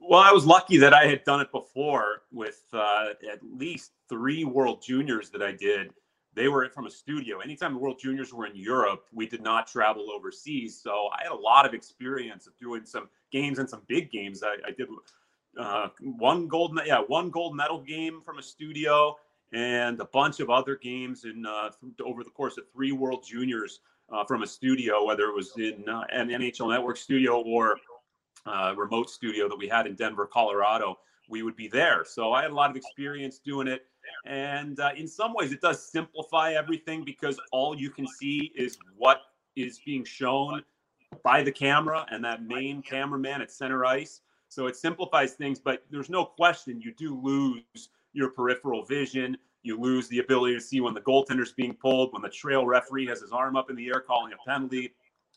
Well, I was lucky that I had done it before with uh, at least three World Juniors that I did they were from a studio. Anytime the World Juniors were in Europe, we did not travel overseas. So I had a lot of experience of doing some games and some big games. I, I did uh, one gold, yeah, one gold medal game from a studio, and a bunch of other games in uh, over the course of three World Juniors uh, from a studio, whether it was in uh, an NHL Network studio or uh, remote studio that we had in Denver, Colorado. We would be there. So I had a lot of experience doing it and uh, in some ways, it does simplify everything because all you can see is what is being shown by the camera and that main cameraman at center ice. So it simplifies things, but there's no question you do lose your peripheral vision. You lose the ability to see when the goaltender's being pulled, when the trail referee has his arm up in the air calling a penalty,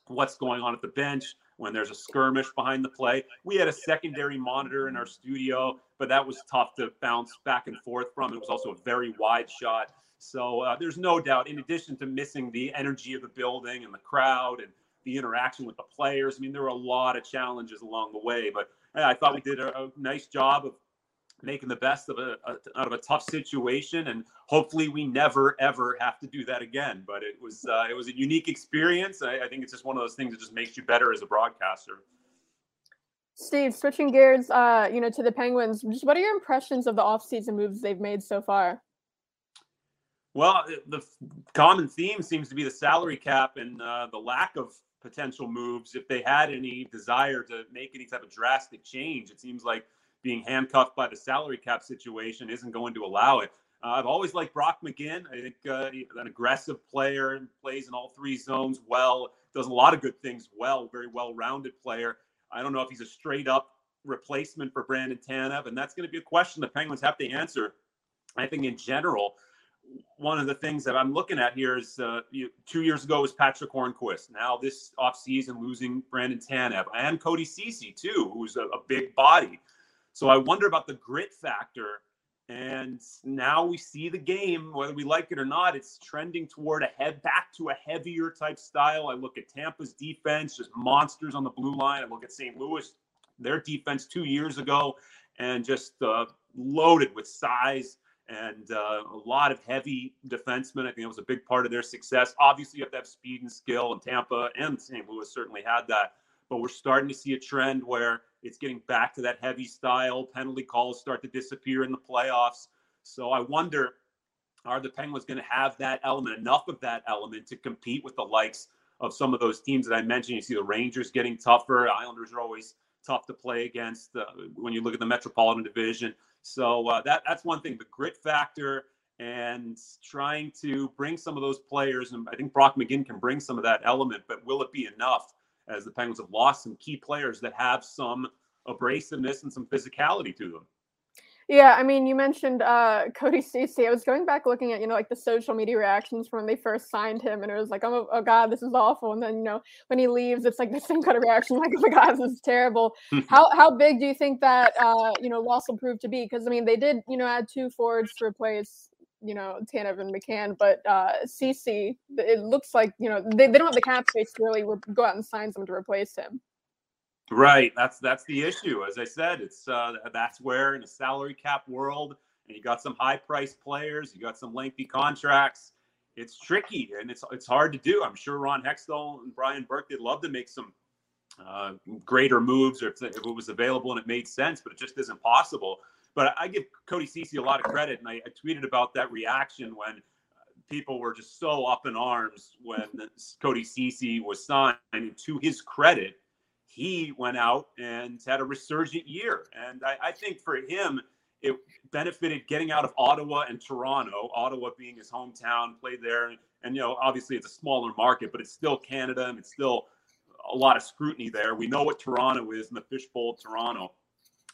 what's going on at the bench when there's a skirmish behind the play. We had a secondary monitor in our studio, but that was tough to bounce back and forth from. It was also a very wide shot. So uh, there's no doubt, in addition to missing the energy of the building and the crowd and the interaction with the players, I mean, there were a lot of challenges along the way. But I thought we did a, a nice job of making the best of a, a, out of a tough situation and hopefully we never ever have to do that again. But it was uh, it was a unique experience I, I, think it's just one of those things that just makes you better as a broadcaster. Steve switching gears uh, you know to the penguins just what are your impressions of the offseason moves they've made so far? Well the common theme seems to be the salary cap and uh, the lack of potential moves. If they had any desire to make any type of drastic change it seems like being handcuffed by the salary cap situation isn't going to allow it. Uh, I've always liked Brock McGinn. I think uh, an aggressive player and plays in all three zones well, does a lot of good things well, very well rounded player. I don't know if he's a straight up replacement for Brandon Tanev, and that's going to be a question the Penguins have to answer. I think in general, one of the things that I'm looking at here is uh, you, two years ago was Patrick Hornqvist. Now this offseason losing Brandon Tanev and Cody Ceci too, who's a, a big body. So I wonder about the grit factor. And now we see the game, whether we like it or not, it's trending toward a head back to a heavier type style. I look at Tampa's defense, just monsters on the blue line. I look at St. Louis, their defense two years ago, and just uh, loaded with size and uh, a lot of heavy defensemen. I think that was a big part of their success. Obviously, you have to have speed and skill, and Tampa and St. Louis certainly had that. But we're starting to see a trend where it's getting back to that heavy style. Penalty calls start to disappear in the playoffs. So I wonder are the Penguins going to have that element, enough of that element to compete with the likes of some of those teams that I mentioned? You see the Rangers getting tougher. Islanders are always tough to play against uh, when you look at the Metropolitan Division. So uh, that that's one thing, the grit factor and trying to bring some of those players. And I think Brock McGinn can bring some of that element, but will it be enough? As the Penguins have lost some key players that have some abrasiveness and some physicality to them. Yeah, I mean, you mentioned uh, Cody Ceci. I was going back looking at, you know, like the social media reactions from when they first signed him, and it was like, oh, oh God, this is awful. And then, you know, when he leaves, it's like the same kind of reaction, like, oh my God, this is terrible. how how big do you think that, uh, you know, loss will prove to be? Because I mean, they did, you know, add two forwards to replace you know Tanev and McCann, but uh, Ceci, it looks like you know they, they don't have the cap space to really re- go out and sign someone to replace him. Right, that's that's the issue. As I said, it's uh, that's where in a salary cap world, and you got some high price players, you got some lengthy contracts. it's tricky and it's it's hard to do. I'm sure Ron Hextall and Brian Burke did love to make some uh, greater moves or if, if, it was available and it made sense, but it just isn't possible. But I, give Cody Ceci a lot of credit, and I, I tweeted about that reaction when uh, people were just so up in arms when Cody Ceci was signed. And to his credit, he went out and had a resurgent year. And I, I, think for him, it benefited getting out of Ottawa and Toronto. Ottawa being his hometown, played there, and, and you know obviously it's a smaller market, but it's still Canada and it's still a lot of scrutiny there. We know what Toronto is in the fishbowl of Toronto,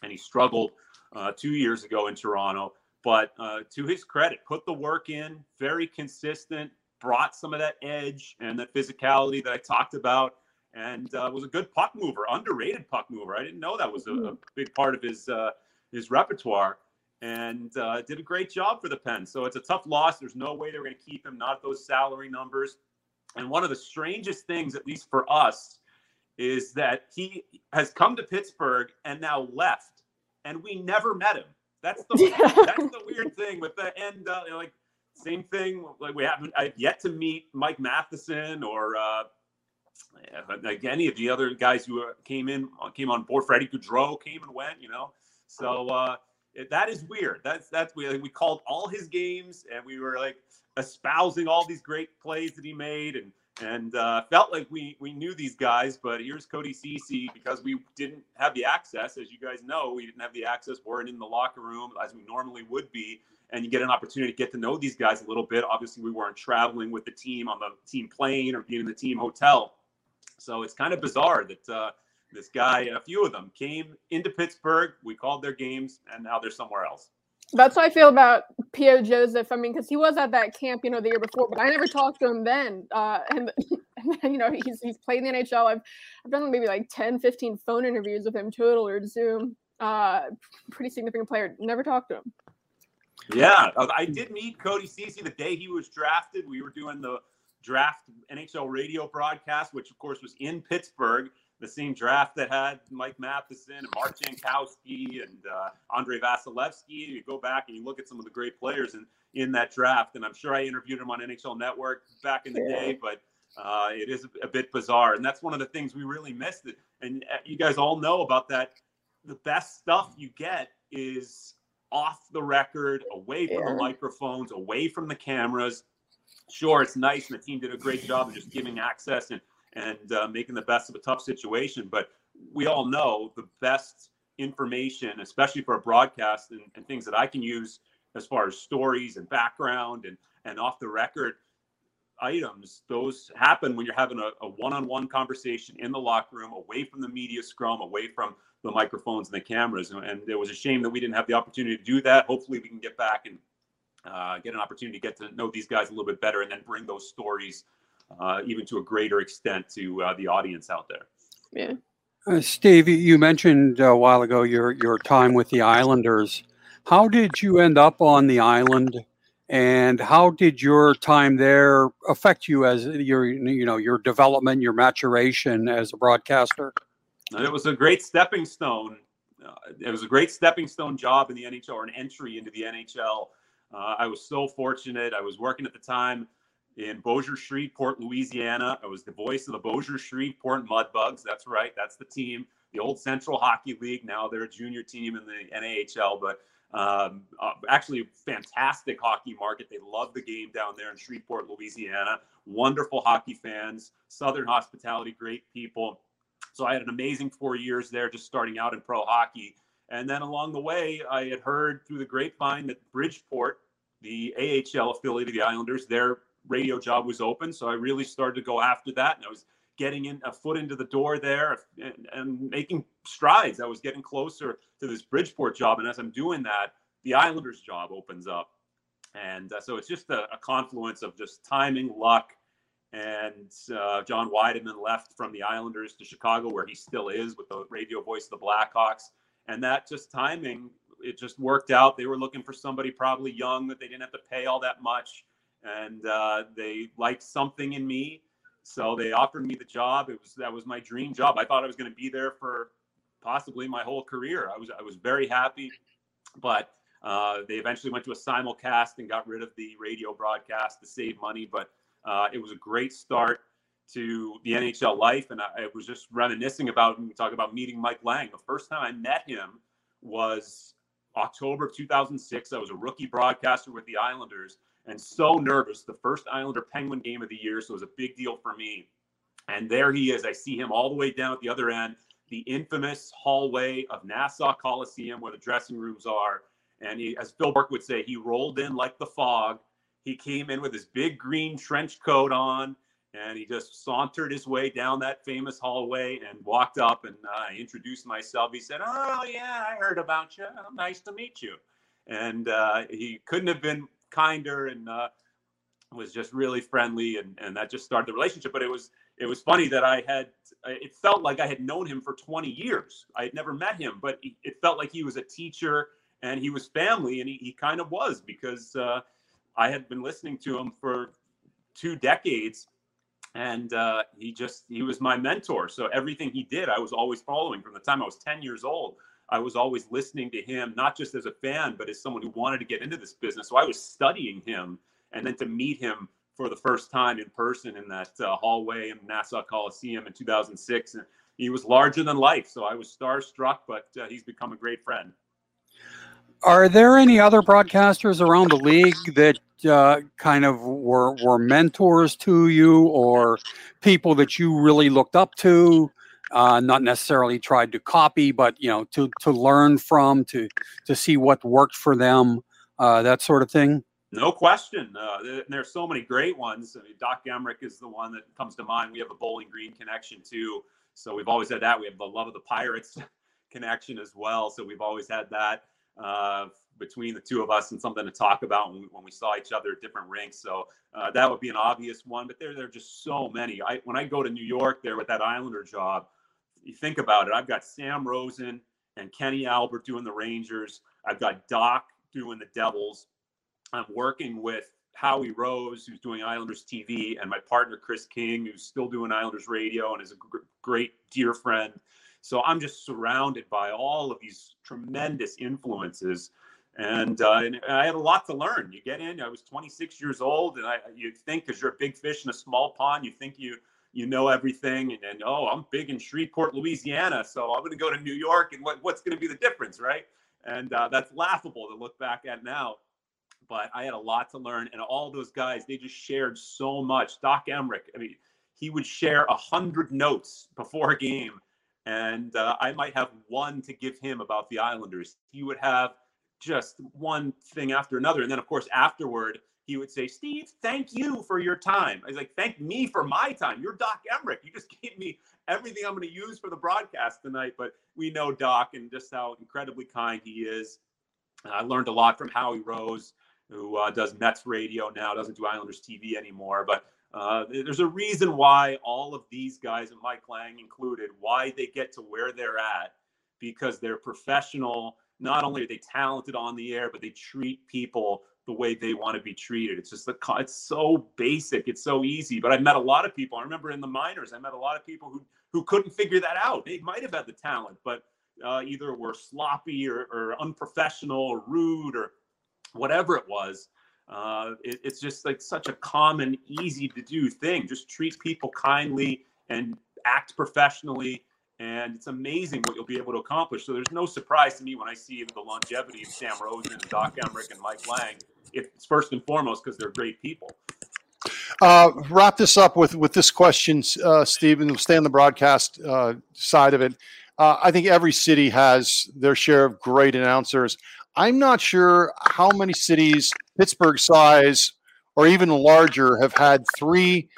and he struggled uh, two years ago in Toronto. But uh, to his credit, put the work in, very consistent, brought some of that edge and that physicality that I talked about, and uh, was a good puck mover, underrated puck mover. I didn't know that was a, a mm-hmm. big part of his uh, his repertoire, and uh, did a great job for the Pen. So it's a tough loss. There's no way they're going to keep him, not those salary numbers. And one of the strangest things, at least for us, is that he has come to Pittsburgh and now left, and we never met him. That's the yeah. that's the weird thing with the end. Uh, you know, like same thing. Like we haven't I've yet to meet Mike Matheson or uh, like any of the other guys who uh, came in uh, came on board. Freddie Gaudreau came and went. You know, so uh, that is weird. That's that's we we called all his games and we were like espousing all these great plays that he made and and uh, felt like we we knew these guys. But here's Cody Ceci because we didn't have the access, as you guys know, we didn't have the access. weren't in the locker room as we normally would be, and you get an opportunity to get to know these guys a little bit. Obviously, we weren't traveling with the team on the team plane or being in the team hotel, so it's kind of bizarre that. Uh, this guy, a few of them came into Pittsburgh. We called their games, and now they're somewhere else. That's how I feel about P.O. Joseph. I mean, because he was at that camp, you know, the year before, but I never talked to him then. Uh, and, and you know, he's he's played in the NHL. I've I've done maybe like 10, 15 phone interviews with him total or Zoom. Uh, pretty significant player. Never talked to him. Yeah, uh, I did meet Cody Ceci the day he was drafted. We were doing the draft NHL radio broadcast, which of course was in Pittsburgh the same draft that had Mike Matheson and Mark Jankowski and uh, Andrei Vasilevskiy. You go back and you look at some of the great players in, in that draft, and I'm sure I interviewed him on NHL Network back in the yeah. day, but uh, it is a, a, bit bizarre. And that's one of the things we really missed. It. And uh, you guys all know about that. The best stuff you get is off the record, away from yeah. the microphones, away from the cameras. Sure, it's nice, and the team did a great job of just giving access and and uh, making the best of a tough situation. But we all know the best information, especially for a broadcast and, and things that I can use as far as stories and background and, and off the record items, those happen when you're having a, a one-on-one conversation in the locker room, away from the media scrum, away from the microphones and the cameras. And, and it was a shame that we didn't have the opportunity to do that. Hopefully, we can get back and uh, get an opportunity to get to know these guys a little bit better, and then bring those stories uh, even to a greater extent to uh, the audience out there. Yeah. Uh, Steve, you mentioned a while ago your your time with the Islanders. How did you end up on the island, and how did your time there affect you as your you know your development, your maturation as a broadcaster? It was a great stepping stone. Uh, it was a great stepping stone job in the NHL or an entry into the NHL. Uh, I was so fortunate. I was working at the time in Bossier Shreveport, Louisiana. I was the voice of the Bossier Shreveport Mudbugs. That's right. That's the team, the old Central Hockey League. Now they're a junior team in the NAHL, but um, uh, actually fantastic hockey market. They love the game down there in Shreveport, Louisiana. Wonderful hockey fans, Southern hospitality, great people. So I had an amazing four years there, just starting out in pro hockey. And then along the way, I had heard through the grapevine that Bridgeport, the AHL affiliate of the Islanders, their radio job was open. So I really started to go after that. And I was getting in a foot into the door there and, and making strides. I was getting closer to this Bridgeport job. And as I'm doing that, the Islanders job opens up. And uh, so it's just a, a, confluence of just timing, luck, and uh, John Wiedeman left from the Islanders to Chicago, where he still is with the radio voice of the Blackhawks. And that just timing, it just worked out. They were looking for somebody probably young that they didn't have to pay all that much and uh, they liked something in me, so they offered me the job. It was that was my dream job. I thought I was going to be there for possibly my whole career. I was I was very happy, but Uh, they eventually went to a simulcast and got rid of the radio broadcast to save money, but uh, it was a great start to the NHL life. And I, I was just reminiscing about, and we talk about meeting Mike Lange. The first time I met him was October of 2006. I was a rookie broadcaster with the Islanders and so nervous. The first Islander Penguin game of the year, so it was a big deal for me. And there he is. I see him all the way down at the other end, the infamous hallway of Nassau Coliseum where the dressing rooms are. And he, as Phil Bourque would say, he rolled in like the fog. He came in with his big green trench coat on and he just sauntered his way down that famous hallway and walked up and uh, I introduced myself. He said, "Oh yeah, I heard about you. Nice to meet you." And uh, he couldn't have been kinder and uh, was just really friendly, and and that just started the relationship. But it was it was funny that I had it felt like I had known him for 20 years. I had never met him, but it felt like he was a teacher and he was family, and he, he kind of was because uh, I had been listening to him for two decades and uh, he just he was my mentor so everything he did i was always following from the time i was 10 years old i was always listening to him not just as a fan but as someone who wanted to get into this business. So i was studying him and then to meet him for the first time in person in that uh, hallway in nassau coliseum in 2006 and he was larger than life. So i was starstruck but uh, he's become a great friend. Are there any other broadcasters around the league that uh, kind of were were mentors to you, or people that you really looked up to? Uh, not necessarily tried to copy, but you know, to to learn from, to to see what worked for them, uh, that sort of thing. No question. Uh, there's so many great ones. I mean, Doc Emrick is the one that comes to mind. We have a Bowling Green connection too, so we've always had that. We have the love of the Pirates connection as well, so we've always had that uh, between the two of us and something to talk about when we, when we saw each other at different rinks. So uh, that would be an obvious one. But there, there are just so many. I, when I go to New York there with that Islander job, you think about it. I've got Sam Rosen and Kenny Albert doing the Rangers. I've got Doc doing the Devils. I'm working with Howie Rose, who's doing Islanders TV, and my partner Chris King, who's still doing Islanders radio and is a gr- great dear friend. So I'm just surrounded by all of these tremendous influences. And, uh, and I had a lot to learn. You get in. I was 26 years old, and I you think because you're a big fish in a small pond, you think you you know everything, and then oh, I'm big in Shreveport, Louisiana, so I'm going to go to New York, and what, what's going to be the difference, right? And uh, that's laughable to look back at now. But I had a lot to learn, and all those guys, they just shared so much. Doc Emrick, I mean, he would share a hundred notes before a game and uh, I might have one to give him about the Islanders. He would have just one thing after another, and then of course afterward he would say, "Steve, thank you for your time." I was like, "Thank me for my time. You're Doc Emrick. You just gave me everything I'm going to use for the broadcast tonight." But we know Doc and just how incredibly kind he is. I learned a lot from Howie Rose, who uh, does Mets radio now, doesn't do Islanders TV anymore, but uh, there's a reason why all of these guys, and Mike Lange included, why they get to where they're at because they're professional. Not only are they talented on the air, but they treat people the way they want to be treated. It's just the it's so basic, it's so easy. But I've met a lot of people. I remember in the minors, I met a lot of people who who couldn't figure that out. They might have had the talent, but uh, either were sloppy or, or unprofessional or rude or whatever it was. Uh, it, it's just like such a common, easy to do thing. Just treat people kindly and act professionally. And it's amazing what you'll be able to accomplish. So there's no surprise to me when I see the longevity of Sam Rosen and Doc Emrick and Mike Lange. It's first and foremost because they're great people. Uh, wrap this up with with this question, uh, Stephen. Stay on the broadcast uh, side of it. Uh, I think every city has their share of great announcers. I'm not sure how many cities Pittsburgh size or even larger have had three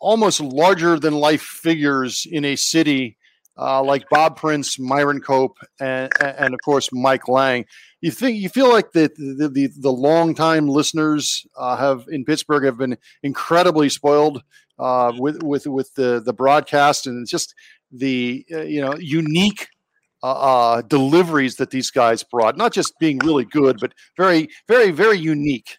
almost larger than life figures in a city uh, like Bob Prince, Myron Cope, and, and of course Mike Lange. You think you feel like the the the, the longtime listeners uh, have in Pittsburgh have been incredibly spoiled uh, with with with the the broadcast and just the uh, you know unique uh, uh, deliveries that these guys brought. Not just being really good, but very, very, very unique.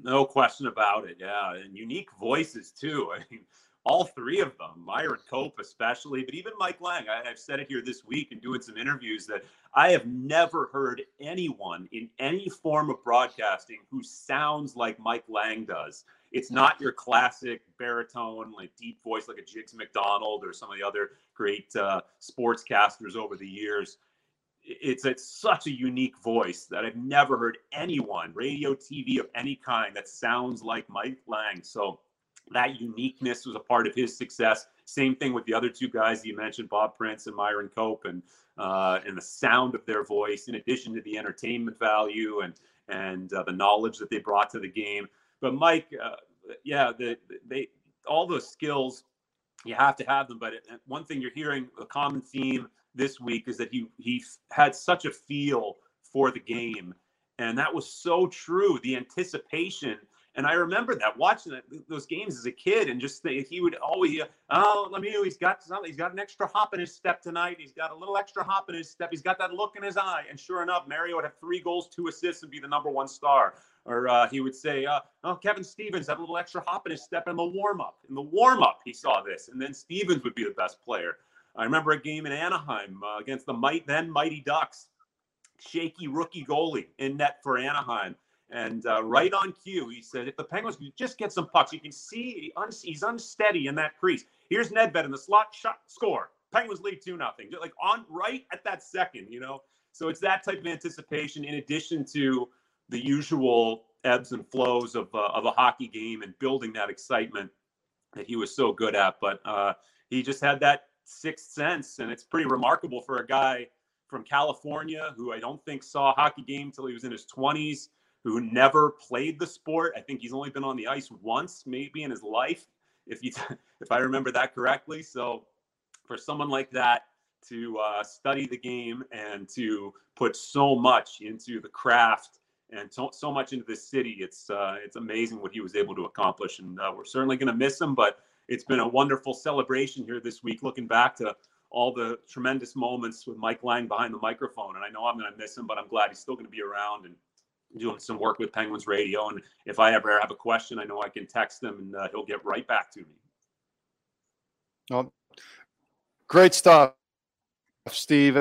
No question about it. Yeah, and unique voices too. I mean, all three of them, Myron Cope especially, but even Mike Lange. I, have said it here this week and doing some interviews that I have never heard anyone in any form of broadcasting who sounds like Mike Lange does. It's not your classic baritone, like deep voice, like a Jigs McDonald or some of the other great uh, sportscasters over the years. It's, it's such a unique voice that I've never heard anyone, radio, TV of any kind, that sounds like Mike Lange. So that uniqueness was a part of his success. Same thing with the other two guys you mentioned, Bob Prince and Myron Cope, and uh, and the sound of their voice, in addition to the entertainment value and and uh, the knowledge that they brought to the game. But Mike, uh, yeah, the, they all those skills you have to have them. But one thing you're hearing a common theme this week is that he he had such a feel for the game, and that was so true. The anticipation and I remember that watching that, those games as a kid, and just think he would always, oh, let me, know, he's got something, he's got an extra hop in his step tonight. He's got a little extra hop in his step. He's got that look in his eye. And sure enough, Mario would have three goals, two assists, and be the number one star. Or uh, he would say, uh, oh, Kevin Stevens had a little extra hop in his step in the warm up. In the warm up, he saw this, and then Stevens would be the best player. I remember a game in Anaheim uh, against the might then mighty Ducks. Shaky rookie goalie in net for Anaheim and uh, right on cue, he said, if the Penguins just get some pucks, you can see he's unsteady in that crease. Here's Nedved in the slot, shot, score. Penguins lead 2 nothing. Like on right at that second, you know? So it's that type of anticipation in addition to the usual ebbs and flows of, uh, of a hockey game and building that excitement that he was so good at. But uh, he just had that sixth sense, and it's pretty remarkable for a guy from California who I don't think saw a hockey game until he was in his 20s who never played the sport. I think he's only been on the ice once, maybe in his life, if you if I remember that correctly. So for someone like that to uh, study the game and to put so much into the craft and so, so much into this city, it's uh, it's amazing what he was able to accomplish. And uh, we're certainly going to miss him, but it's been a wonderful celebration here this week, looking back to all the tremendous moments with Mike Lange behind the microphone. And I know I'm going to miss him, but I'm glad he's still going to be around and doing some work with Penguins Radio. And if I ever have a question, I know I can text him and uh, he'll get right back to me. Well, great stuff, Steve.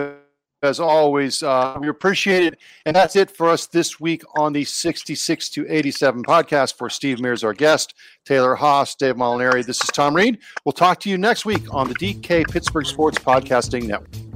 As always, uh, we appreciate it. And that's it for us this week on the 66 to 87 podcast. For Steve Mears, our guest, Taylor Haas, Dave Molinari, this is Tom Reed. We'll talk to you next week on the DK Pittsburgh Sports Podcasting Network.